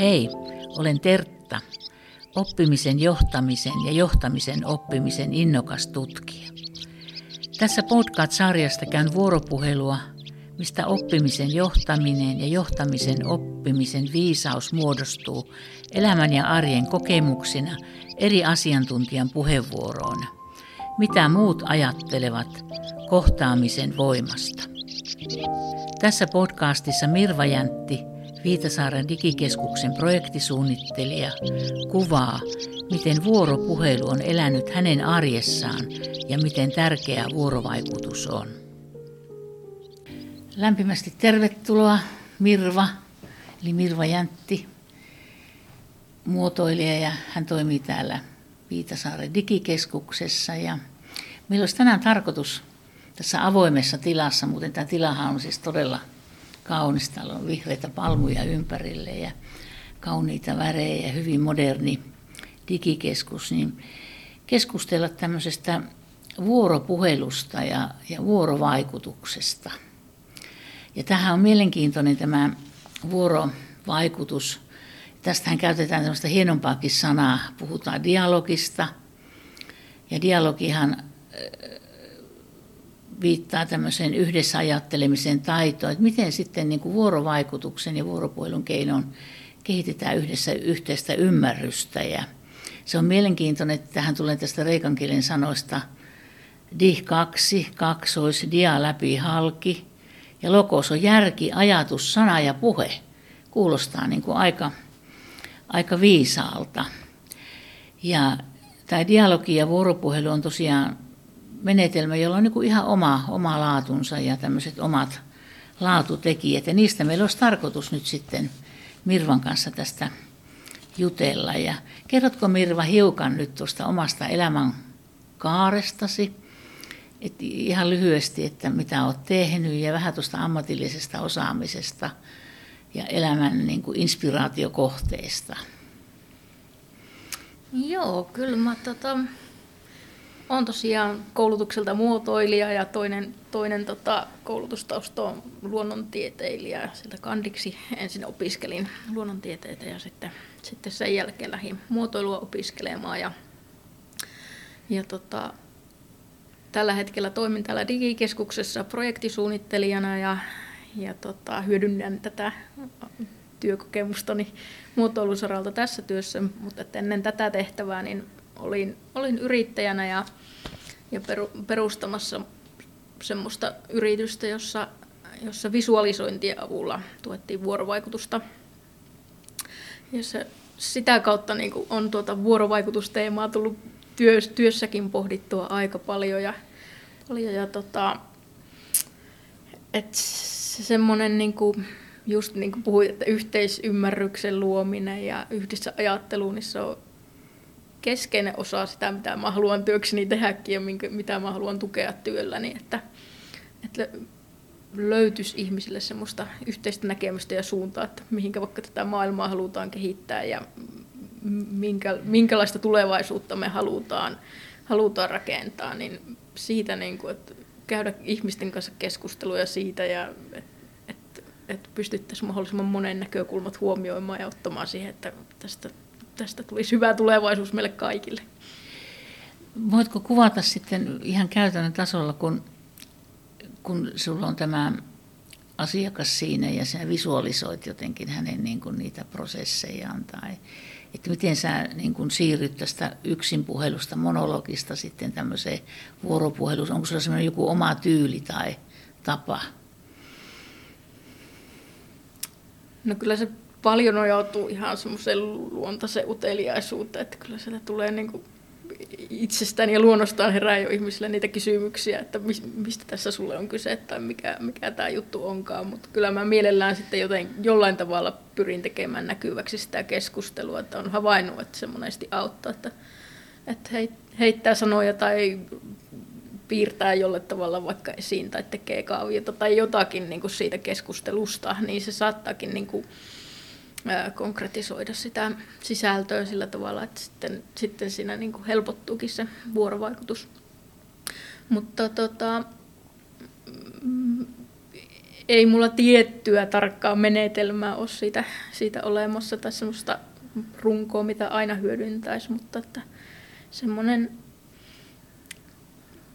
Hei, olen Tertta, oppimisen johtamisen ja johtamisen oppimisen innokas tutkija. Tässä podcast-sarjasta käyn vuoropuhelua, mistä oppimisen johtaminen ja johtamisen oppimisen viisaus muodostuu elämän ja arjen kokemuksina eri asiantuntijan puheenvuoroina. Mitä muut ajattelevat kohtaamisen voimasta. Tässä podcastissa Mirva Jäntti – Viitasaaren digikeskuksen projektisuunnittelija kuvaa, miten vuoropuhelu on elänyt hänen arjessaan ja miten tärkeä vuorovaikutus on. Lämpimästi tervetuloa Mirva, eli Mirva Jäntti, muotoilija ja hän toimii täällä Viitasaaren digikeskuksessa. Ja meillä olisi tänään tarkoitus tässä avoimessa tilassa, muuten tämä tilahan on siis todella kaunis. Täällä on vihreitä palmuja ympärille ja kauniita värejä ja hyvin moderni digikeskus. Niin keskustella tämmöisestä vuoropuhelusta ja, ja vuorovaikutuksesta. Ja tähän on mielenkiintoinen tämä vuorovaikutus. Tästähän käytetään tämmöistä hienompaakin sanaa, puhutaan dialogista. Ja dialogihan viittaa tämmöiseen yhdessä ajattelemisen taitoon, että miten sitten niin kuin vuorovaikutuksen ja vuoropuhelun keinoin kehitetään yhdessä yhteistä ymmärrystä. Ja se on mielenkiintoinen, että tähän tulee tästä reikan kielen sanoista di kaksi, kaksois, dia läpi halki. Ja lokos on järki, ajatus, sana ja puhe. Kuulostaa niin kuin aika, aika viisaalta. Ja tämä dialogi ja vuoropuhelu on tosiaan menetelmä, jolla on niin kuin ihan oma, oma laatunsa ja tämmöiset omat laatutekijät. Ja niistä meillä olisi tarkoitus nyt sitten Mirvan kanssa tästä jutella. Ja kerrotko Mirva hiukan nyt tuosta omasta elämän kaarestasi, et ihan lyhyesti, että mitä olet tehnyt ja vähän tuosta ammatillisesta osaamisesta ja elämän niin kuin inspiraatiokohteesta. Joo, kyllä mä tota, on tosiaan koulutukselta muotoilija ja toinen, toinen tota, koulutustausta on luonnontieteilijä. Sieltä kandiksi ensin opiskelin luonnontieteitä ja sitten, sitten sen jälkeen lähdin muotoilua opiskelemaan. Ja, ja tota, tällä hetkellä toimin täällä digikeskuksessa projektisuunnittelijana ja, ja tota, hyödynnän tätä työkokemustani muotoilusaralta tässä työssä, mutta ennen tätä tehtävää niin olin, olin yrittäjänä ja, ja peru, perustamassa semmoista yritystä, jossa, jossa visualisointien avulla tuettiin vuorovaikutusta. Ja se, sitä kautta niin kuin on tuota vuorovaikutusteemaa tullut työ, työssäkin pohdittua aika paljon. Ja, paljon ja tota, et se semmoinen niin kuin, just niin kuin puhuit, että yhteisymmärryksen luominen ja yhdessä ajattelu, niin se on keskeinen osa sitä, mitä mä haluan työkseni tehdäkin ja minkä, mitä mä haluan tukea työlläni, että, että löytyisi ihmisille semmoista yhteistä näkemystä ja suuntaa, että mihinkä vaikka tätä maailmaa halutaan kehittää ja minkä, minkälaista tulevaisuutta me halutaan, halutaan rakentaa, niin siitä niin kuin, että käydä ihmisten kanssa keskusteluja siitä ja että et, pystyttäisiin mahdollisimman monen näkökulmat huomioimaan ja ottamaan siihen, että tästä tästä tulisi hyvä tulevaisuus meille kaikille. Voitko kuvata sitten ihan käytännön tasolla, kun, kun sulla on tämä asiakas siinä ja sä visualisoit jotenkin hänen niin kuin niitä prosessejaan tai että miten sä niin kuin siirryt tästä yksin puhelusta, monologista sitten tämmöiseen vuoropuheluun, onko sulla semmoinen joku oma tyyli tai tapa? No kyllä se paljon nojautuu ihan semmoiseen luontaiseen uteliaisuuteen, että kyllä sieltä tulee niin kuin itsestään ja luonnostaan herää jo ihmisille niitä kysymyksiä, että mistä tässä sulle on kyse tai mikä, mikä tämä juttu onkaan, mutta kyllä mä mielellään sitten joten, jollain tavalla pyrin tekemään näkyväksi sitä keskustelua, että on havainnut, että se monesti auttaa, että, että heittää sanoja tai piirtää jolle tavalla vaikka esiin tai tekee kaaviota tai jotakin niin kuin siitä keskustelusta, niin se saattaakin niin kuin konkretisoida sitä sisältöä sillä tavalla, että sitten, sitten siinä niin kuin helpottuukin se vuorovaikutus. Mutta tota, mm, ei mulla tiettyä tarkkaa menetelmää ole siitä, siitä olemassa tai semmoista runkoa, mitä aina hyödyntäisi, mutta että semmoinen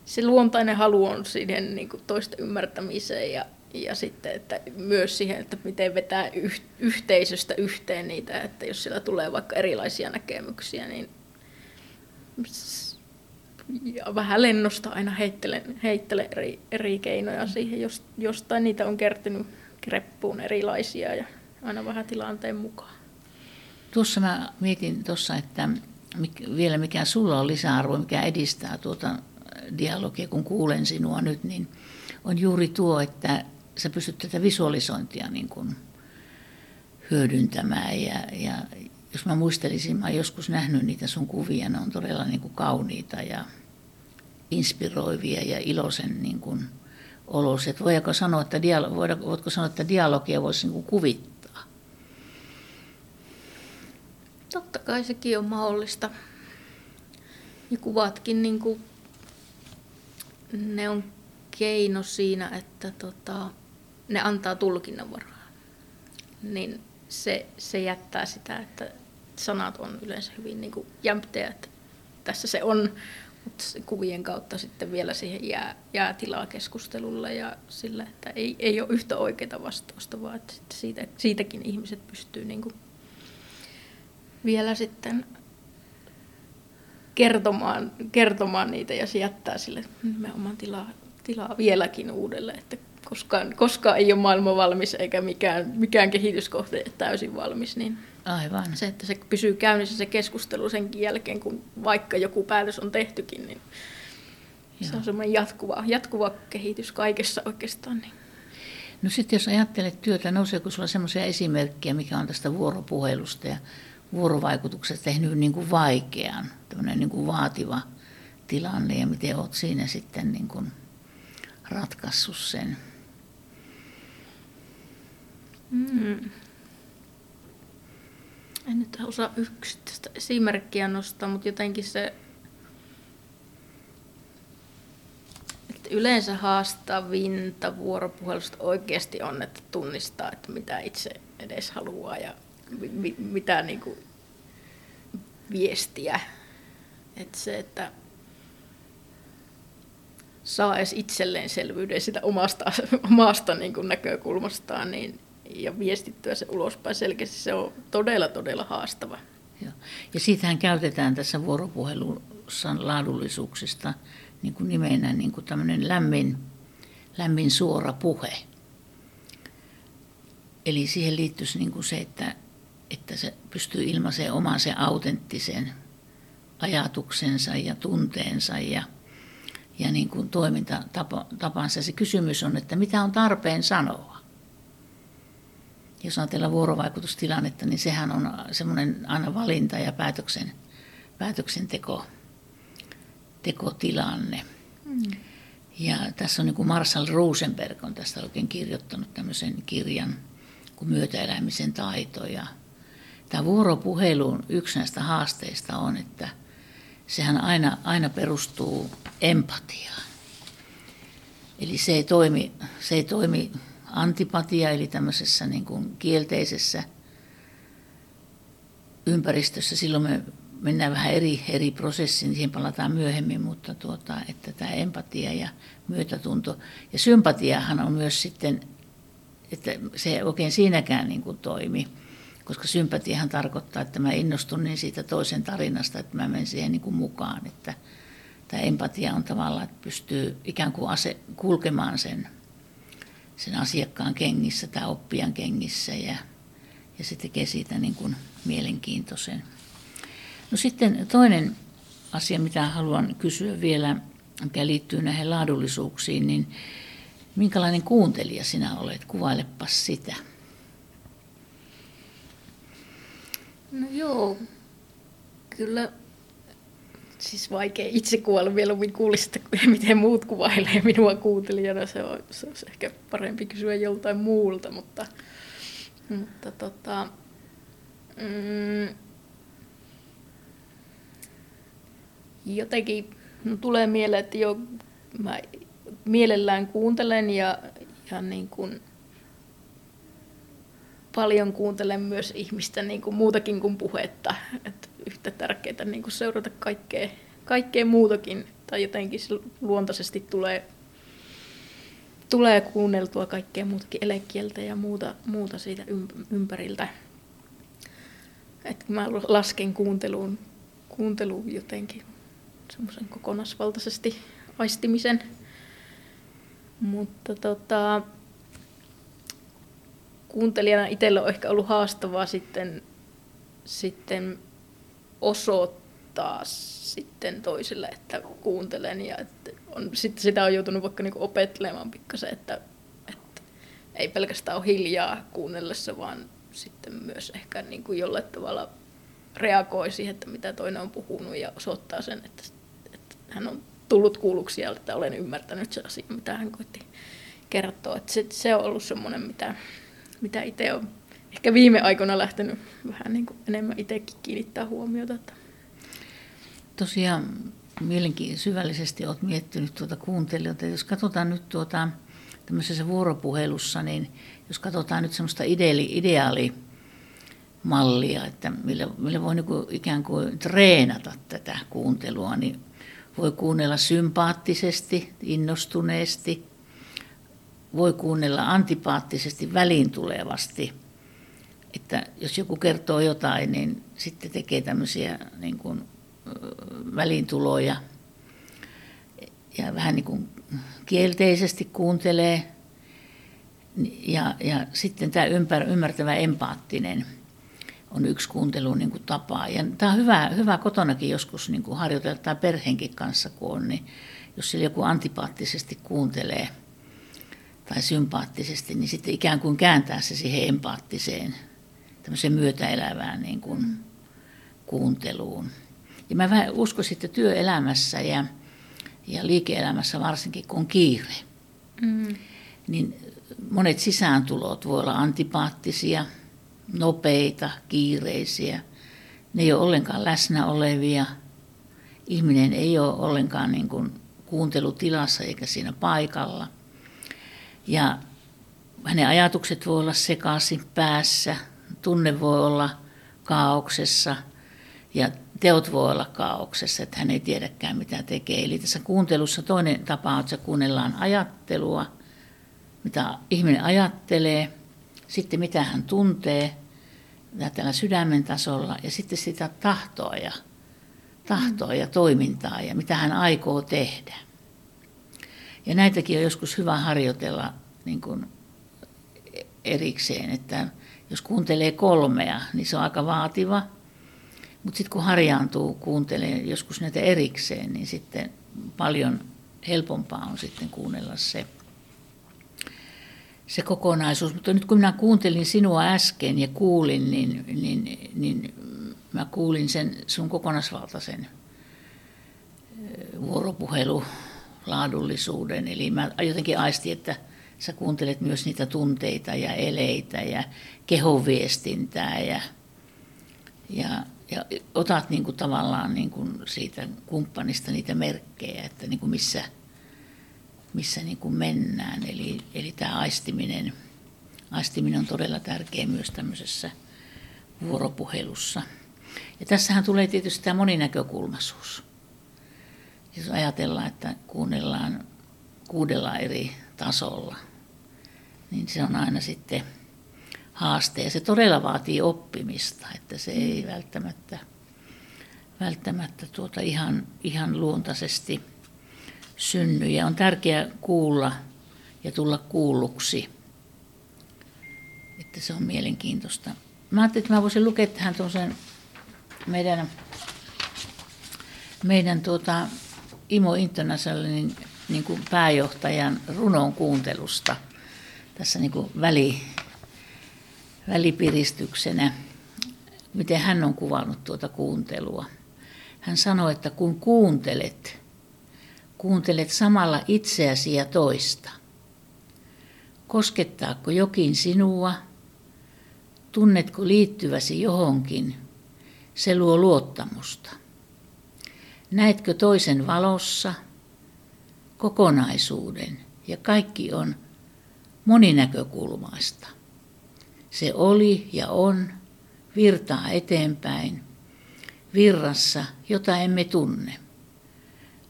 se luontainen halu on siihen niin kuin toista ymmärtämiseen ja, ja sitten että myös siihen, että miten vetää yh, yhteisöstä yhteen niitä, että jos siellä tulee vaikka erilaisia näkemyksiä, niin ja vähän lennosta aina heittelen, heittelen eri, eri keinoja siihen, jos, jostain niitä on kertynyt kreppuun erilaisia ja aina vähän tilanteen mukaan. Tuossa mä mietin tuossa, että vielä mikä sulla on lisäarvo, mikä edistää tuota dialogia, kun kuulen sinua nyt, niin on juuri tuo, että sä pystyt tätä visualisointia niin kuin hyödyntämään. Ja, ja jos mä muistelisin, mä joskus nähnyt niitä sun kuvia, ne on todella niin kuin kauniita ja inspiroivia ja iloisen niin kuin oloiset. Voidaan sanoa, että dialo- voitko sanoa, että dialogia voisi niin kuin kuvittaa? Totta kai sekin on mahdollista. Ja kuvatkin niin kuin ne on keino siinä, että tota, ne antaa tulkinnanvaraa. Niin se, se jättää sitä, että sanat on yleensä hyvin niin jämptejä, että tässä se on, mutta kuvien kautta sitten vielä siihen jää, jää tilaa keskustelulle ja sillä, että ei, ei ole yhtä oikeaa vastausta, vaan että siitä, siitäkin ihmiset pystyy niin kuin vielä sitten kertomaan, kertomaan niitä ja se jättää sille nimenomaan tilaa, tilaa vieläkin uudelle, että koskaan, koskaan ei ole maailma valmis eikä mikään, mikään kehityskohde täysin valmis, niin Aivan. se, että se pysyy käynnissä se keskustelu senkin jälkeen, kun vaikka joku päätös on tehtykin, niin Joo. se on semmoinen jatkuva, jatkuva kehitys kaikessa oikeastaan. Niin. No sitten jos ajattelet työtä, nouseeko sinulla sellaisia esimerkkejä, mikä on tästä vuoropuhelusta ja vuorovaikutuksesta tehnyt niin kuin vaikean, tämmöinen niin kuin vaativa tilanne ja miten olet siinä sitten niin kuin ratkaissut sen? Mm. En nyt osaa yksittäistä esimerkkiä nostaa, mutta jotenkin se, että yleensä haastavinta vuoropuhelusta oikeasti on, että tunnistaa, että mitä itse edes haluaa ja mi, mitä niin kuin viestiä. Että se, että saa edes itselleen selvyyden sitä omasta, omasta niin näkökulmastaan niin, ja viestittyä se ulospäin selkeästi, se on todella, todella haastava. Joo. Ja siitähän käytetään tässä vuoropuhelussa laadullisuuksista niin kuin nimenä niin kuin tämmöinen lämmin, lämmin suora puhe. Eli siihen liittyisi niin kuin se, että että se pystyy ilmaisemaan oman se autenttisen ajatuksensa ja tunteensa ja, ja niin kuin toimintatapansa. Se kysymys on, että mitä on tarpeen sanoa. Jos ajatellaan vuorovaikutustilannetta, niin sehän on semmoinen aina valinta ja päätöksen, päätöksenteko tekotilanne. Mm. Ja tässä on niin kuin Marshall Rosenberg on tästä oikein kirjoittanut tämmöisen kirjan kuin myötäelämisen taito. Ja tämä vuoropuhelun yksi näistä haasteista on, että sehän aina, aina perustuu empatiaan. Eli se ei toimi, se ei toimi antipatia, eli tämmöisessä niin kuin kielteisessä ympäristössä. Silloin me mennään vähän eri, eri prosessiin, siihen palataan myöhemmin, mutta tuota, että tämä empatia ja myötätunto. Ja sympatiahan on myös sitten, että se oikein siinäkään niin kuin toimi koska sympatiahan tarkoittaa, että mä innostun niin siitä toisen tarinasta, että mä menen siihen niin kuin mukaan. Että tämä empatia on tavallaan, että pystyy ikään kuin ase, kulkemaan sen, sen asiakkaan kengissä tai oppijan kengissä ja, ja se tekee siitä niin kuin mielenkiintoisen. No sitten toinen asia, mitä haluan kysyä vielä, mikä liittyy näihin laadullisuuksiin, niin minkälainen kuuntelija sinä olet? Kuvailepa sitä. No joo, kyllä siis vaikea itse kuvailla mieluummin kuulista, miten muut kuvailee minua kuuntelijana. Se on, se olisi ehkä parempi kysyä joltain muulta, mutta, mutta tota, mm, jotenkin no, tulee mieleen, että jo mä mielellään kuuntelen ja, ja niin kuin paljon kuuntelen myös ihmistä niin kuin muutakin kuin puhetta. Että yhtä tärkeää niin kuin seurata kaikkea, kaikkea muutakin. Tai jotenkin se luontaisesti tulee, tulee kuunneltua kaikkea muutakin elekieltä ja muuta, muuta siitä ympäriltä. Että mä lasken kuunteluun, kuunteluun jotenkin semmoisen kokonaisvaltaisesti aistimisen. Mutta tota, kuuntelijana itsellä on ehkä ollut haastavaa sitten, sitten osoittaa sitten toisille, että kuuntelen ja että on, sitten sitä on joutunut vaikka niinku opettelemaan pikkasen, että, että ei pelkästään ole hiljaa kuunnellessa, vaan sitten myös ehkä niinku jollain tavalla reagoi siihen, että mitä toinen on puhunut ja osoittaa sen, että, että hän on tullut kuulluksi ja että olen ymmärtänyt se asia, mitä hän koitti kertoa. Että se, se on ollut semmoinen, mitä, mitä itse on ehkä viime aikoina lähtenyt vähän niin kuin enemmän itsekin kiinnittää huomiota. Tosiaan mielenkiin syvällisesti olet miettinyt tuota kuuntelijoita. Jos katsotaan nyt tuota, tämmöisessä vuoropuhelussa, niin jos katsotaan nyt semmoista ideaali, ideaalimallia, että millä, millä voi niin kuin ikään kuin treenata tätä kuuntelua, niin voi kuunnella sympaattisesti, innostuneesti, voi kuunnella antipaattisesti, väliintulevasti. Että jos joku kertoo jotain, niin sitten tekee tämmöisiä niin kuin, väliintuloja ja vähän niin kuin kielteisesti kuuntelee. Ja, ja sitten tämä ympär, ymmärtävä empaattinen on yksi kuuntelun niin kuin tapa. Ja tämä on hyvä, hyvä kotonakin joskus niin kuin harjoitella tai perheenkin kanssa, kun on, niin jos siellä joku antipaattisesti kuuntelee – tai sympaattisesti, niin sitten ikään kuin kääntää se siihen empaattiseen, tämmöiseen myötäelävään niin kuin kuunteluun. Ja mä vähän uskoisin, että työelämässä ja, ja liike-elämässä varsinkin, kun on kiire, mm. niin monet sisääntulot voi olla antipaattisia, nopeita, kiireisiä. Ne ei ole ollenkaan läsnä olevia. Ihminen ei ole ollenkaan niin kuin kuuntelutilassa eikä siinä paikalla – ja hänen ajatukset voi olla sekaisin päässä, tunne voi olla kaauksessa ja teot voi olla kaauksessa, että hän ei tiedäkään mitä tekee. Eli tässä kuuntelussa toinen tapa on, että kuunnellaan ajattelua, mitä ihminen ajattelee, sitten mitä hän tuntee tällä sydämen tasolla ja sitten sitä tahtoa ja, tahtoa ja toimintaa ja mitä hän aikoo tehdä. Ja näitäkin on joskus hyvä harjoitella niin kuin erikseen, että jos kuuntelee kolmea, niin se on aika vaativa. Mutta sitten kun harjaantuu kuuntelee joskus näitä erikseen, niin sitten paljon helpompaa on sitten kuunnella se, se kokonaisuus. Mutta nyt kun minä kuuntelin sinua äsken ja kuulin, niin, niin, niin mä kuulin sen sun kokonaisvaltaisen vuoropuhelu laadullisuuden. Eli mä jotenkin aistin, että sä kuuntelet myös niitä tunteita ja eleitä ja kehoviestintää ja, ja, ja otat niin kuin tavallaan niin kuin siitä kumppanista niitä merkkejä, että niin kuin missä, missä niin kuin mennään. Eli, eli tämä aistiminen, aistiminen on todella tärkeä myös tämmöisessä vuoropuhelussa. Ja tässähän tulee tietysti tämä moninäkökulmaisuus. Jos ajatellaan, että kuunnellaan kuudella eri tasolla, niin se on aina sitten haaste. Ja se todella vaatii oppimista, että se ei välttämättä, välttämättä tuota ihan, ihan luontaisesti synny. Ja on tärkeää kuulla ja tulla kuulluksi, että se on mielenkiintoista. Mä ajattelin, että mä voisin lukea tähän tuollaisen meidän, meidän tuota, Imo Internationalin niin kuin pääjohtajan runon kuuntelusta tässä niin kuin väli, välipiristyksenä, miten hän on kuvannut tuota kuuntelua. Hän sanoi, että kun kuuntelet, kuuntelet samalla itseäsi ja toista. Koskettaako jokin sinua? Tunnetko liittyväsi johonkin? Se luo luottamusta. Näetkö toisen valossa, kokonaisuuden ja kaikki on moninäkökulmaista. Se oli ja on, virtaa eteenpäin, virrassa, jota emme tunne.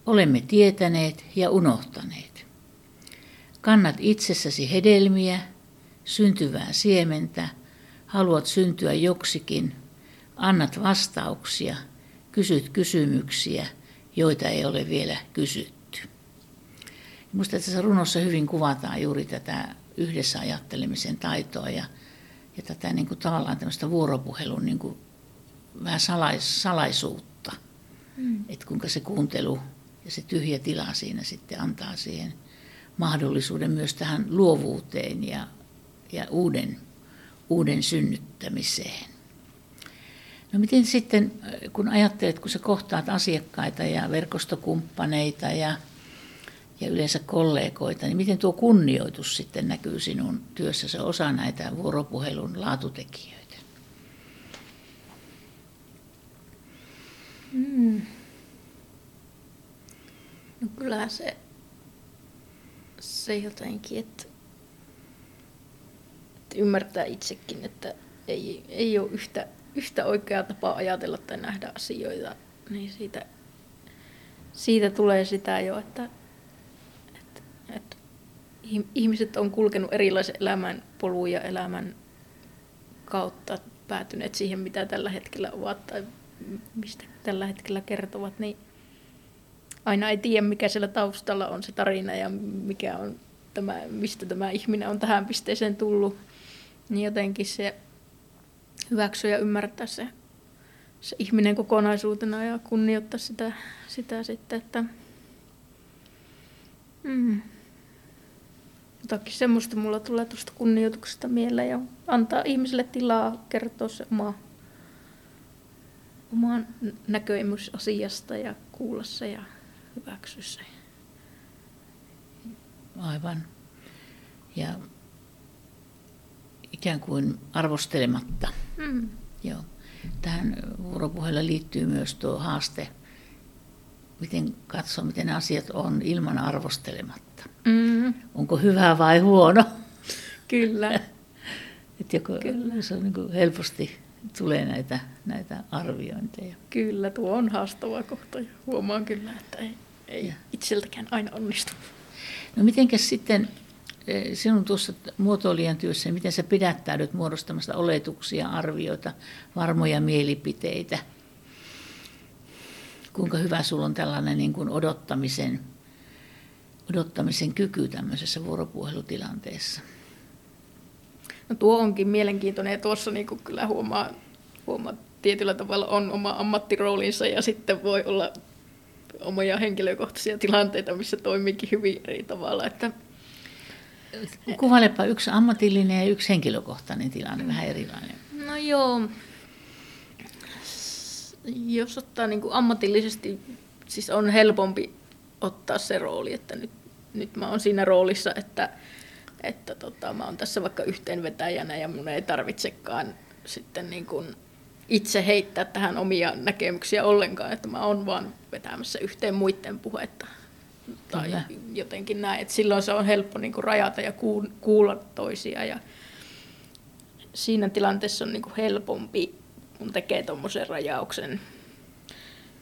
Olemme tietäneet ja unohtaneet. Kannat itsessäsi hedelmiä, syntyvää siementä, haluat syntyä joksikin, annat vastauksia, kysyt kysymyksiä, joita ei ole vielä kysytty. Minusta tässä runossa hyvin kuvataan juuri tätä yhdessä ajattelemisen taitoa ja, ja tätä niin kuin tavallaan tämmöistä vuoropuhelun niin kuin vähän salais, salaisuutta. Mm. Että kuinka se kuuntelu ja se tyhjä tila siinä sitten antaa siihen mahdollisuuden myös tähän luovuuteen ja, ja uuden, uuden synnyttämiseen. No miten sitten, kun ajattelet, kun sä kohtaat asiakkaita ja verkostokumppaneita ja, ja yleensä kollegoita, niin miten tuo kunnioitus sitten näkyy sinun työssäsi osa näitä vuoropuhelun laatutekijöitä? Mm. No kyllä se, se jotenkin, että, että ymmärtää itsekin, että ei, ei ole yhtä, yhtä oikeaa tapaa ajatella tai nähdä asioita, niin siitä, siitä tulee sitä jo, että, ihmiset on kulkenut erilaisen elämän polun ja elämän kautta päätyneet siihen, mitä tällä hetkellä ovat tai mistä tällä hetkellä kertovat, niin aina ei tiedä, mikä siellä taustalla on se tarina ja mikä on tämä, mistä tämä ihminen on tähän pisteeseen tullut. Niin jotenkin se hyväksyä ja ymmärtää se, se ihminen kokonaisuutena ja kunnioittaa sitä, sitä sitten, että mm, jotakin semmoista mulla tulee tuosta kunnioituksesta mieleen ja antaa ihmiselle tilaa kertoa se oma, oma näköimys asiasta ja kuulla se ja hyväksy se. Aivan. Ja ikään kuin arvostelematta. Mm. Joo. Tähän vuoropuheluun liittyy myös tuo haaste, miten katsoa, miten asiat on ilman arvostelematta. Mm. Onko hyvä vai huono? Kyllä. Et joko, Kyllä. Se on niin kuin helposti tulee näitä, näitä arviointeja. Kyllä, tuo on haastava kohta. Huomaan kyllä, että ei, ei itseltäkään aina onnistu. No mitenkäs sitten eh, sinun tuossa muotoilijan työssä, miten sä pidättäydyt muodostamasta oletuksia, arvioita, varmoja mielipiteitä? Kuinka hyvä sulla on tällainen niin kuin odottamisen, odottamisen kyky tämmöisessä vuoropuhelutilanteessa? No tuo onkin mielenkiintoinen ja tuossa niin kuin kyllä huomaa, huomaa tietyllä tavalla on oma ammattiroolinsa ja sitten voi olla omia henkilökohtaisia tilanteita, missä toimiikin hyvin eri tavalla. Että Kuvailepa yksi ammatillinen ja yksi henkilökohtainen tilanne, vähän erilainen. No joo, jos ottaa niin kuin ammatillisesti, siis on helpompi ottaa se rooli, että nyt, nyt mä oon siinä roolissa, että, että tota, mä oon tässä vaikka yhteenvetäjänä ja mun ei tarvitsekaan sitten niin kuin itse heittää tähän omia näkemyksiä ollenkaan, että mä oon vaan vetämässä yhteen muiden puhetta. Tai Kyllä. jotenkin näin, että silloin se on helppo niin kuin rajata ja kuulla toisia. Ja siinä tilanteessa on niin kuin helpompi, kun tekee tuommoisen rajauksen.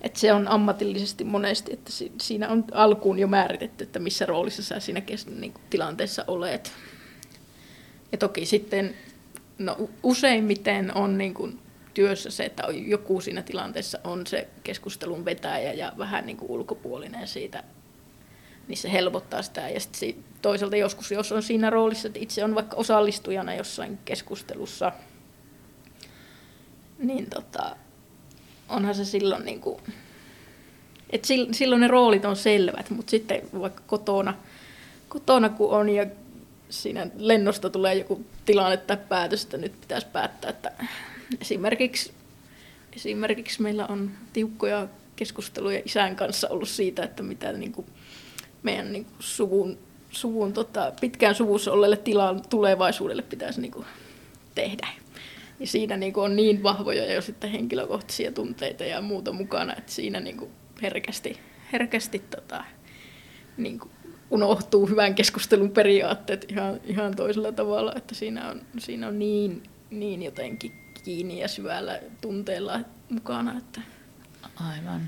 Että se on ammatillisesti monesti, että siinä on alkuun jo määritetty, että missä roolissa sä siinä niin tilanteessa olet. Ja toki sitten no, useimmiten on niin kuin työssä se, että joku siinä tilanteessa on se keskustelun vetäjä ja vähän niin kuin ulkopuolinen siitä, niin se helpottaa sitä. Ja sitten toisaalta joskus, jos on siinä roolissa, että itse on vaikka osallistujana jossain keskustelussa, niin tota, onhan se silloin niin kuin, että silloin ne roolit on selvät, mutta sitten vaikka kotona, kotona kun on ja siinä lennosta tulee joku tilanne tai päätös, että nyt pitäisi päättää, että Esimerkiksi, esimerkiksi meillä on tiukkoja keskusteluja isän kanssa ollut siitä, että mitä niin kuin meidän niin kuin suvun, suvun tota, pitkään suvussa olleelle tilan tulevaisuudelle pitäisi niin kuin tehdä. Ja siinä niin kuin on niin vahvoja jo sitten henkilökohtaisia tunteita ja muuta mukana, että siinä niin kuin herkästi, herkästi tota, niin kuin unohtuu hyvän keskustelun periaatteet ihan, ihan toisella tavalla, että siinä on, siinä on niin, niin jotenkin kiinni ja syvällä tunteella mukana. Että... Aivan.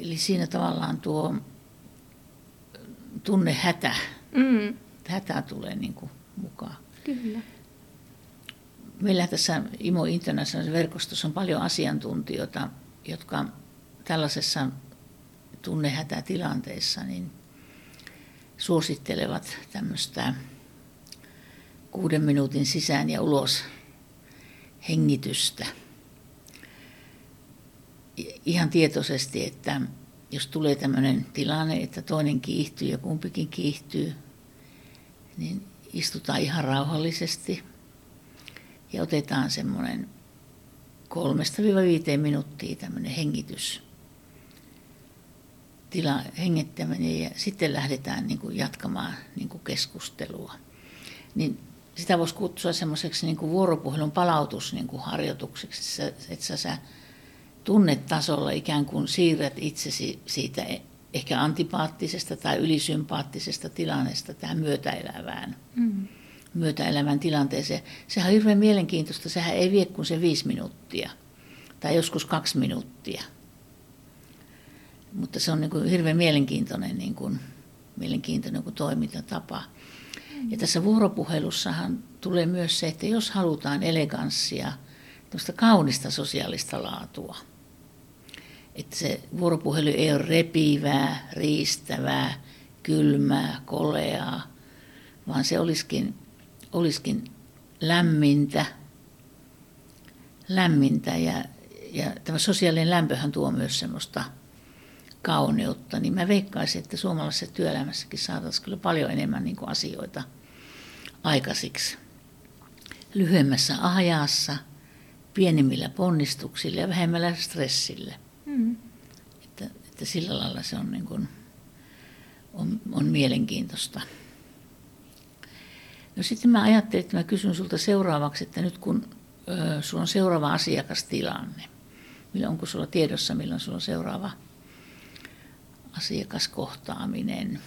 Eli siinä tavallaan tuo tunne hätä, mm. hätä tulee niin kuin mukaan. Kyllä. Meillä tässä IMO International verkostossa on paljon asiantuntijoita, jotka tällaisessa tunnehätätilanteessa niin suosittelevat tämmöistä kuuden minuutin sisään ja ulos hengitystä. Ihan tietoisesti, että jos tulee tämmöinen tilanne, että toinen kiihtyy ja kumpikin kiihtyy, niin istutaan ihan rauhallisesti ja otetaan semmoinen kolmesta viiteen minuuttia tämmöinen hengitys, tila, hengittäminen ja sitten lähdetään niin kuin jatkamaan niin kuin keskustelua. Niin sitä voisi kutsua semmoiseksi niin kuin vuoropuhelun palautusharjoitukseksi, niin että sä, sä tunnetasolla ikään kuin siirrät itsesi siitä e- ehkä antipaattisesta tai ylisympaattisesta tilanteesta tähän myötäelävään, mm. Myötäelävän tilanteeseen. Sehän on hirveän mielenkiintoista. Sehän ei vie kuin se viisi minuuttia tai joskus kaksi minuuttia. Mutta se on niin kuin hirveän mielenkiintoinen, niin kuin, mielenkiintoinen kuin toimintatapa. Ja tässä vuoropuhelussahan tulee myös se, että jos halutaan eleganssia, kaunista sosiaalista laatua, että se vuoropuhelu ei ole repivää, riistävää, kylmää, koleaa, vaan se olisikin, olisikin lämmintä, lämmintä ja, ja tämä sosiaalinen lämpöhän tuo myös semmoista kauneutta, niin mä veikkaisin, että suomalaisessa työelämässäkin saataisiin kyllä paljon enemmän niin kuin asioita aikaisiksi. Lyhyemmässä ajassa, pienemmillä ponnistuksilla ja vähemmällä stressillä. Mm. Että, että sillä lailla se on, niin kuin, on, on mielenkiintoista. No sitten mä ajattelin, että mä kysyn sulta seuraavaksi, että nyt kun ö, sulla on seuraava asiakastilanne, onko sulla tiedossa, milloin sulla on seuraava asiakaskohtaaminen?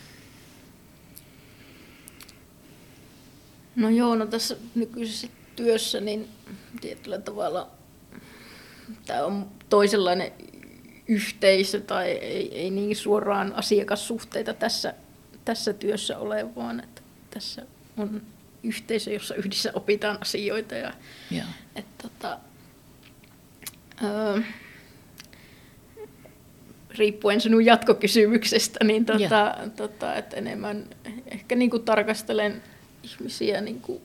No joo, no tässä nykyisessä työssä niin tietyllä tavalla tämä on toisenlainen yhteisö tai ei, ei niin suoraan asiakassuhteita tässä, tässä työssä ole, vaan että tässä on yhteisö, jossa yhdessä opitaan asioita. Ja, ja. Et, tota, ö, riippuen sinun jatkokysymyksestä, niin tota, tota, että enemmän ehkä niin kuin tarkastelen ihmisiä, niin kuin,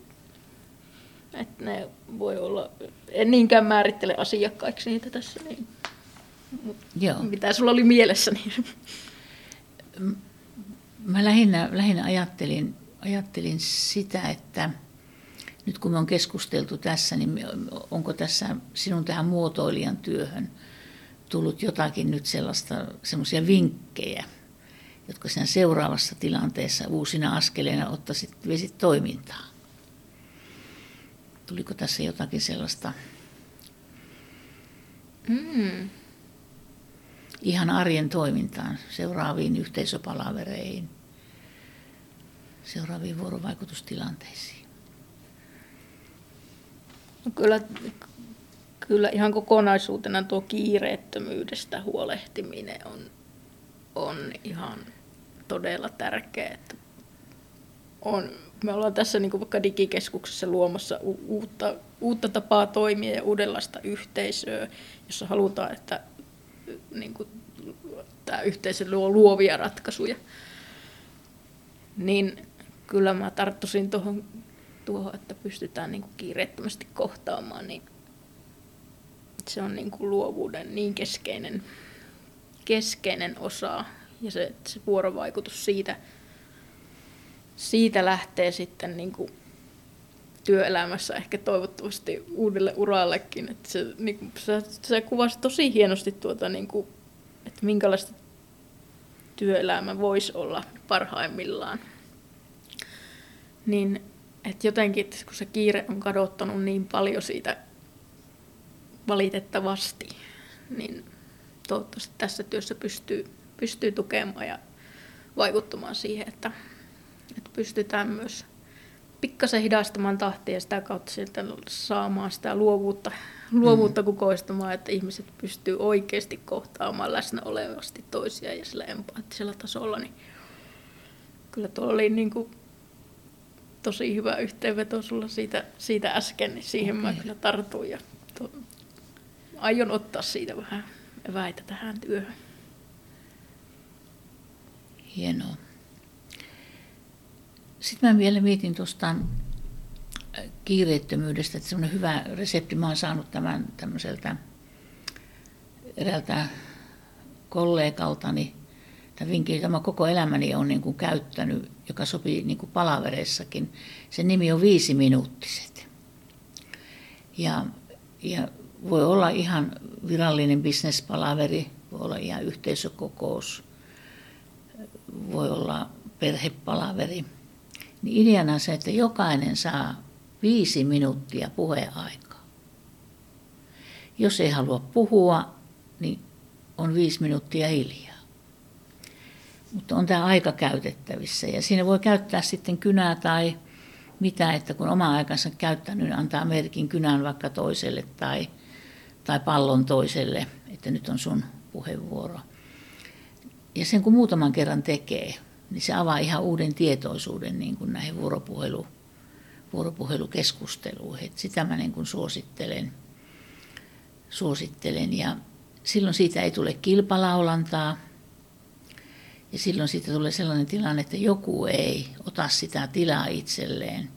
että ne voi olla, en niinkään määrittele asiakkaiksi niitä tässä, niin Joo. Mitä sulla oli mielessä? Niin? Mä lähinnä, lähinnä ajattelin, ajattelin sitä, että nyt kun me on keskusteltu tässä, niin onko tässä sinun tähän muotoilijan työhön tullut jotakin nyt sellaista, semmoisia vinkkejä, jotka sen seuraavassa tilanteessa uusina askeleina ottaisit, viesit toimintaan? Tuliko tässä jotakin sellaista? Mm ihan arjen toimintaan, seuraaviin yhteisöpalavereihin, seuraaviin vuorovaikutustilanteisiin? No kyllä, kyllä ihan kokonaisuutena tuo kiireettömyydestä huolehtiminen on, on ihan todella tärkeää. Että on, me ollaan tässä niin vaikka digikeskuksessa luomassa uutta, uutta tapaa toimia ja uudenlaista yhteisöä, jossa halutaan, että niin kuin, tämä yhteisö luo luovia ratkaisuja. Niin kyllä mä tarttuisin tuohon, tuohon että pystytään niin kuin kiireettömästi kohtaamaan, niin se on niin kuin luovuuden niin keskeinen, keskeinen osa. Ja se, se vuorovaikutus siitä, siitä lähtee sitten niin kuin työelämässä ehkä toivottavasti uudelle urallekin. Että se, niin kuin, sä, sä kuvasit tosi hienosti tuota, niin kuin, että minkälaista työelämä voisi olla parhaimmillaan. Niin, että jotenkin, kun se kiire on kadottanut niin paljon siitä valitettavasti, niin toivottavasti tässä työssä pystyy, pystyy tukemaan ja vaikuttamaan siihen, että, että pystytään myös pikkasen hidastamaan tahtia ja sitä kautta sieltä saamaan sitä luovuutta, luovuutta mm. kukoistamaan, että ihmiset pystyy oikeasti kohtaamaan läsnä olevasti toisiaan ja sillä empaattisella tasolla, niin kyllä tuo oli niin kuin tosi hyvä yhteenveto sulla siitä, siitä äsken, niin siihen okay. mä kyllä tartuin ja to, aion ottaa siitä vähän eväitä tähän työhön. Hienoa. Sitten mä vielä mietin tuosta äh, kiireettömyydestä, että semmoinen hyvä resepti, mä oon saanut tämän tämmöiseltä eräältä kollegaltani, tämä vinkki, jota mä koko elämäni on niin kuin käyttänyt, joka sopii niin kuin palavereissakin. Sen nimi on viisi minuuttiset. Ja, ja voi olla ihan virallinen bisnespalaveri, voi olla ihan yhteisökokous, voi olla perhepalaveri – niin ideana on se, että jokainen saa viisi minuuttia puheaikaa. Jos ei halua puhua, niin on viisi minuuttia hiljaa. Mutta on tämä aika käytettävissä ja siinä voi käyttää sitten kynää tai mitä, että kun oma aikansa käyttänyt, niin antaa merkin kynän vaikka toiselle tai, tai pallon toiselle, että nyt on sun puheenvuoro. Ja sen kun muutaman kerran tekee, niin se avaa ihan uuden tietoisuuden niin kuin näihin vuoropuhelu, vuoropuhelukeskusteluihin. Et sitä mä niin kuin suosittelen, suosittelen. Ja silloin siitä ei tule kilpalaulantaa. Ja silloin siitä tulee sellainen tilanne, että joku ei ota sitä tilaa itselleen.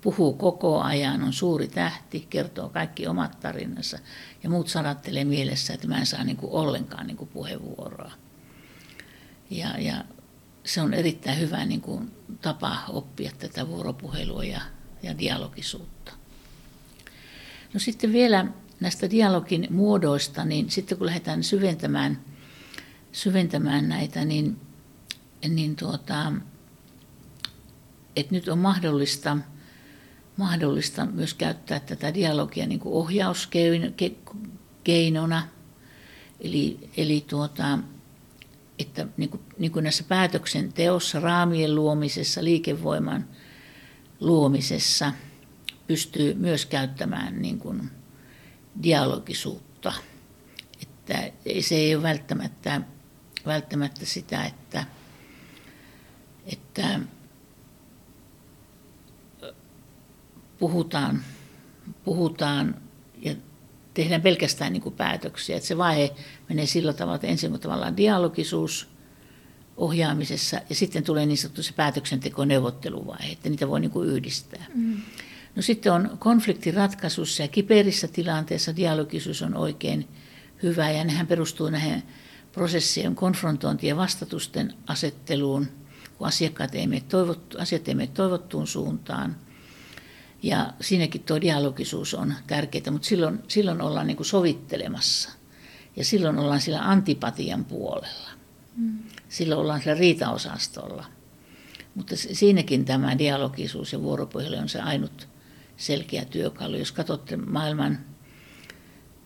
Puhuu koko ajan, on suuri tähti, kertoo kaikki omat tarinansa. Ja muut sanattelee mielessä, että mä en saa niin kuin ollenkaan niin kuin puheenvuoroa. Ja, ja se on erittäin hyvä niin kuin, tapa oppia tätä vuoropuhelua ja, ja dialogisuutta. No sitten vielä näistä dialogin muodoista, niin sitten kun lähdetään syventämään, syventämään näitä, niin, niin tuota, että nyt on mahdollista, mahdollista myös käyttää tätä dialogia niin kuin ohjauskeinona. Eli, eli tuota, että niin kuin, niin kuin näissä päätöksenteossa, raamien luomisessa, liikevoiman luomisessa pystyy myös käyttämään niin kuin dialogisuutta. Että se ei ole välttämättä, välttämättä sitä, että, että puhutaan, puhutaan ja tehdään pelkästään niin kuin päätöksiä. Että se vaihe menee sillä tavalla, että ensin on tavallaan dialogisuus ohjaamisessa ja sitten tulee niin sanottu se päätöksenteko neuvotteluvaihe, että niitä voi niin kuin yhdistää. Mm. No sitten on konfliktiratkaisussa ja kiperissä tilanteessa dialogisuus on oikein hyvä ja nehän perustuu näihin prosessien konfrontointien ja vastatusten asetteluun, kun asiakkaat ei mene toivottu, asiat ei mene toivottuun suuntaan – ja siinäkin tuo dialogisuus on tärkeää, mutta silloin, silloin ollaan niin kuin sovittelemassa. Ja silloin ollaan sillä antipatian puolella. Mm. Silloin ollaan sillä riitaosastolla. Mutta siinäkin tämä dialogisuus ja vuoropuhelu on se ainut selkeä työkalu. Jos katsotte maailman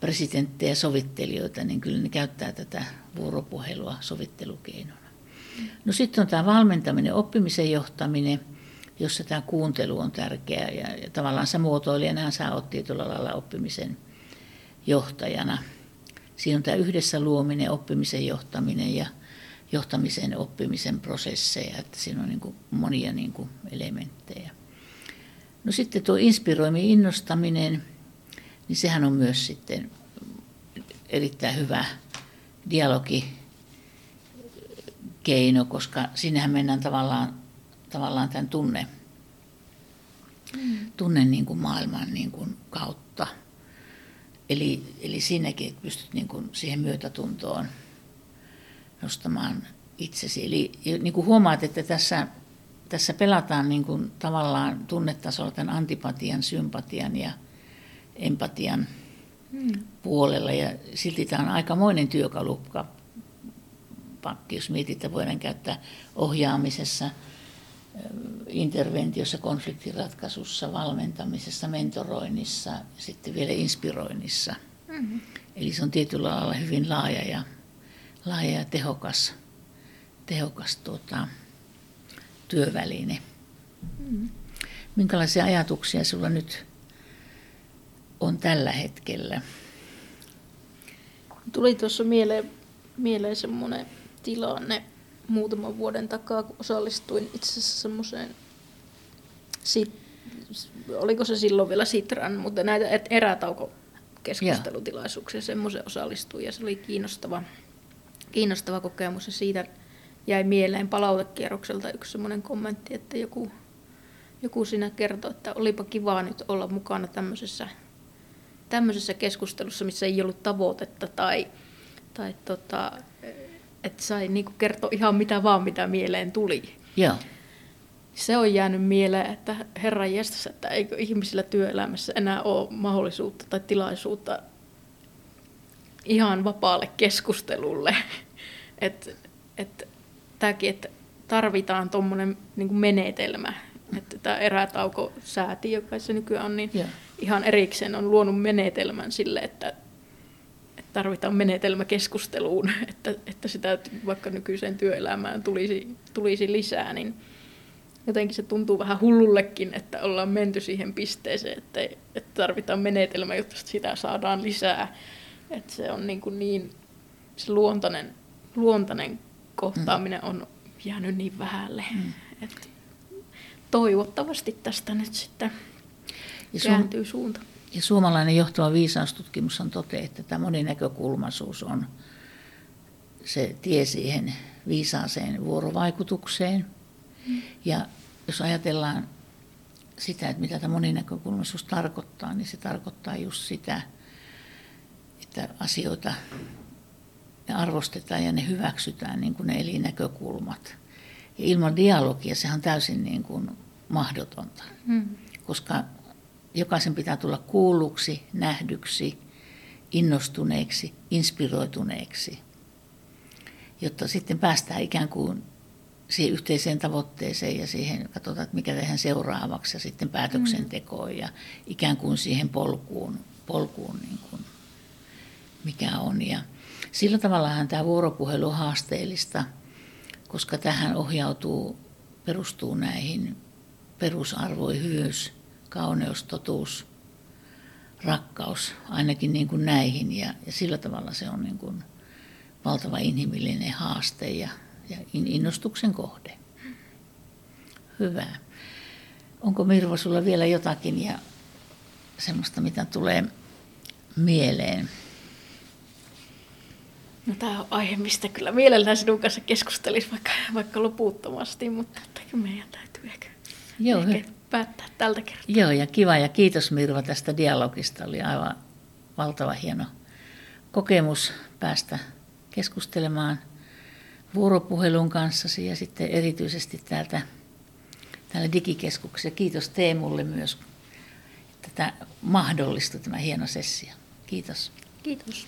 presidenttejä ja sovittelijoita, niin kyllä ne käyttää tätä vuoropuhelua sovittelukeinona. No sitten on tämä valmentaminen, oppimisen johtaminen – jossa tämä kuuntelu on tärkeää ja, ja tavallaan se muotoilijana sä oot tietyllä lailla oppimisen johtajana. Siinä on tämä yhdessä luominen, oppimisen johtaminen ja johtamisen oppimisen prosesseja, että siinä on niin kuin monia niin kuin elementtejä. No sitten tuo inspiroiminen, innostaminen, niin sehän on myös sitten erittäin hyvä dialogi keino, koska sinnehän mennään tavallaan tavallaan tämän tunne, mm. tunne niin kuin maailman niin kuin kautta. Eli, eli siinäkin, että pystyt niin kuin siihen myötätuntoon nostamaan itsesi. Eli niin kuin huomaat, että tässä, tässä pelataan niin kuin tavallaan tunnetasolla tämän antipatian, sympatian ja empatian mm. puolella. Ja silti tämä on aikamoinen työkalupka pakki, jos mietitään, voidaan käyttää ohjaamisessa – interventiossa, konfliktiratkaisussa, valmentamisessa, mentoroinnissa ja sitten vielä inspiroinnissa. Mm-hmm. Eli se on tietyllä lailla hyvin laaja ja, laaja ja tehokas, tehokas tuota, työväline. Mm. Minkälaisia ajatuksia sulla nyt on tällä hetkellä? Tuli tuossa mieleen, mieleen semmoinen tilanne muutaman vuoden takaa, kun osallistuin itse asiassa semmoiseen, oliko se silloin vielä Sitran, mutta näitä erätauko keskustelutilaisuuksia, semmoisen osallistuin ja se oli kiinnostava, kiinnostava kokemus ja siitä jäi mieleen palautekierrokselta yksi semmoinen kommentti, että joku, joku siinä kertoi, että olipa kiva nyt olla mukana tämmöisessä, tämmöisessä keskustelussa, missä ei ollut tavoitetta tai, tai tota, että sai niin kertoa ihan mitä vaan, mitä mieleen tuli. Joo. Se on jäänyt mieleen, että herran jestas, että eikö ihmisillä työelämässä enää ole mahdollisuutta tai tilaisuutta ihan vapaalle keskustelulle. että et, tämäkin, että tarvitaan tuommoinen niin menetelmä. Että tämä erätauko-sääti, joka se nykyään on, niin yeah. Ihan erikseen on luonut menetelmän sille, että tarvitaan menetelmä keskusteluun, että, että sitä vaikka nykyiseen työelämään tulisi, tulisi lisää, niin jotenkin se tuntuu vähän hullullekin, että ollaan menty siihen pisteeseen, että, että tarvitaan menetelmä, jotta sitä saadaan lisää. Että se on niin, kuin niin se luontainen, luontainen kohtaaminen mm. on jäänyt niin vähälle. Mm. Että toivottavasti tästä nyt sitten ja kääntyy suunta. Ja suomalainen johtava viisaustutkimus on toteaa, että tämä moninäkökulmaisuus on se tie siihen viisaaseen vuorovaikutukseen. Mm. Ja jos ajatellaan sitä, että mitä tämä moninäkökulmaisuus tarkoittaa, niin se tarkoittaa just sitä, että asioita ne arvostetaan ja ne hyväksytään niin kuin ne elinäkökulmat. Ja ilman dialogia sehän on täysin niin kuin mahdotonta, mm. koska jokaisen pitää tulla kuulluksi, nähdyksi, innostuneeksi, inspiroituneeksi, jotta sitten päästään ikään kuin siihen yhteiseen tavoitteeseen ja siihen, katsotaan, että mikä tehdään seuraavaksi ja sitten päätöksentekoon ja ikään kuin siihen polkuun, polkuun niin kuin mikä on. Ja sillä tavallahan tämä vuoropuhelu on haasteellista, koska tähän ohjautuu, perustuu näihin perusarvoihin hyvyys, kauneus, totuus, rakkaus, ainakin niin kuin näihin. Ja, ja sillä tavalla se on niin kuin valtava inhimillinen haaste ja, ja innostuksen kohde. Hyvä. Onko Mirvo sulla vielä jotakin ja semmoista, mitä tulee mieleen? No tämä on aihe, mistä kyllä mielellään sinun kanssa keskustelisi vaikka, vaikka loputtomasti, mutta meidän täytyy ehkä, Joo, ehkä päättää tältä kertaa. Joo, ja kiva ja kiitos Mirva tästä dialogista. Oli aivan valtava hieno kokemus päästä keskustelemaan vuoropuhelun kanssasi ja sitten erityisesti täältä täällä digikeskuksessa. Kiitos Teemulle myös, että tämä mahdollistui tämä hieno sessio. Kiitos. Kiitos.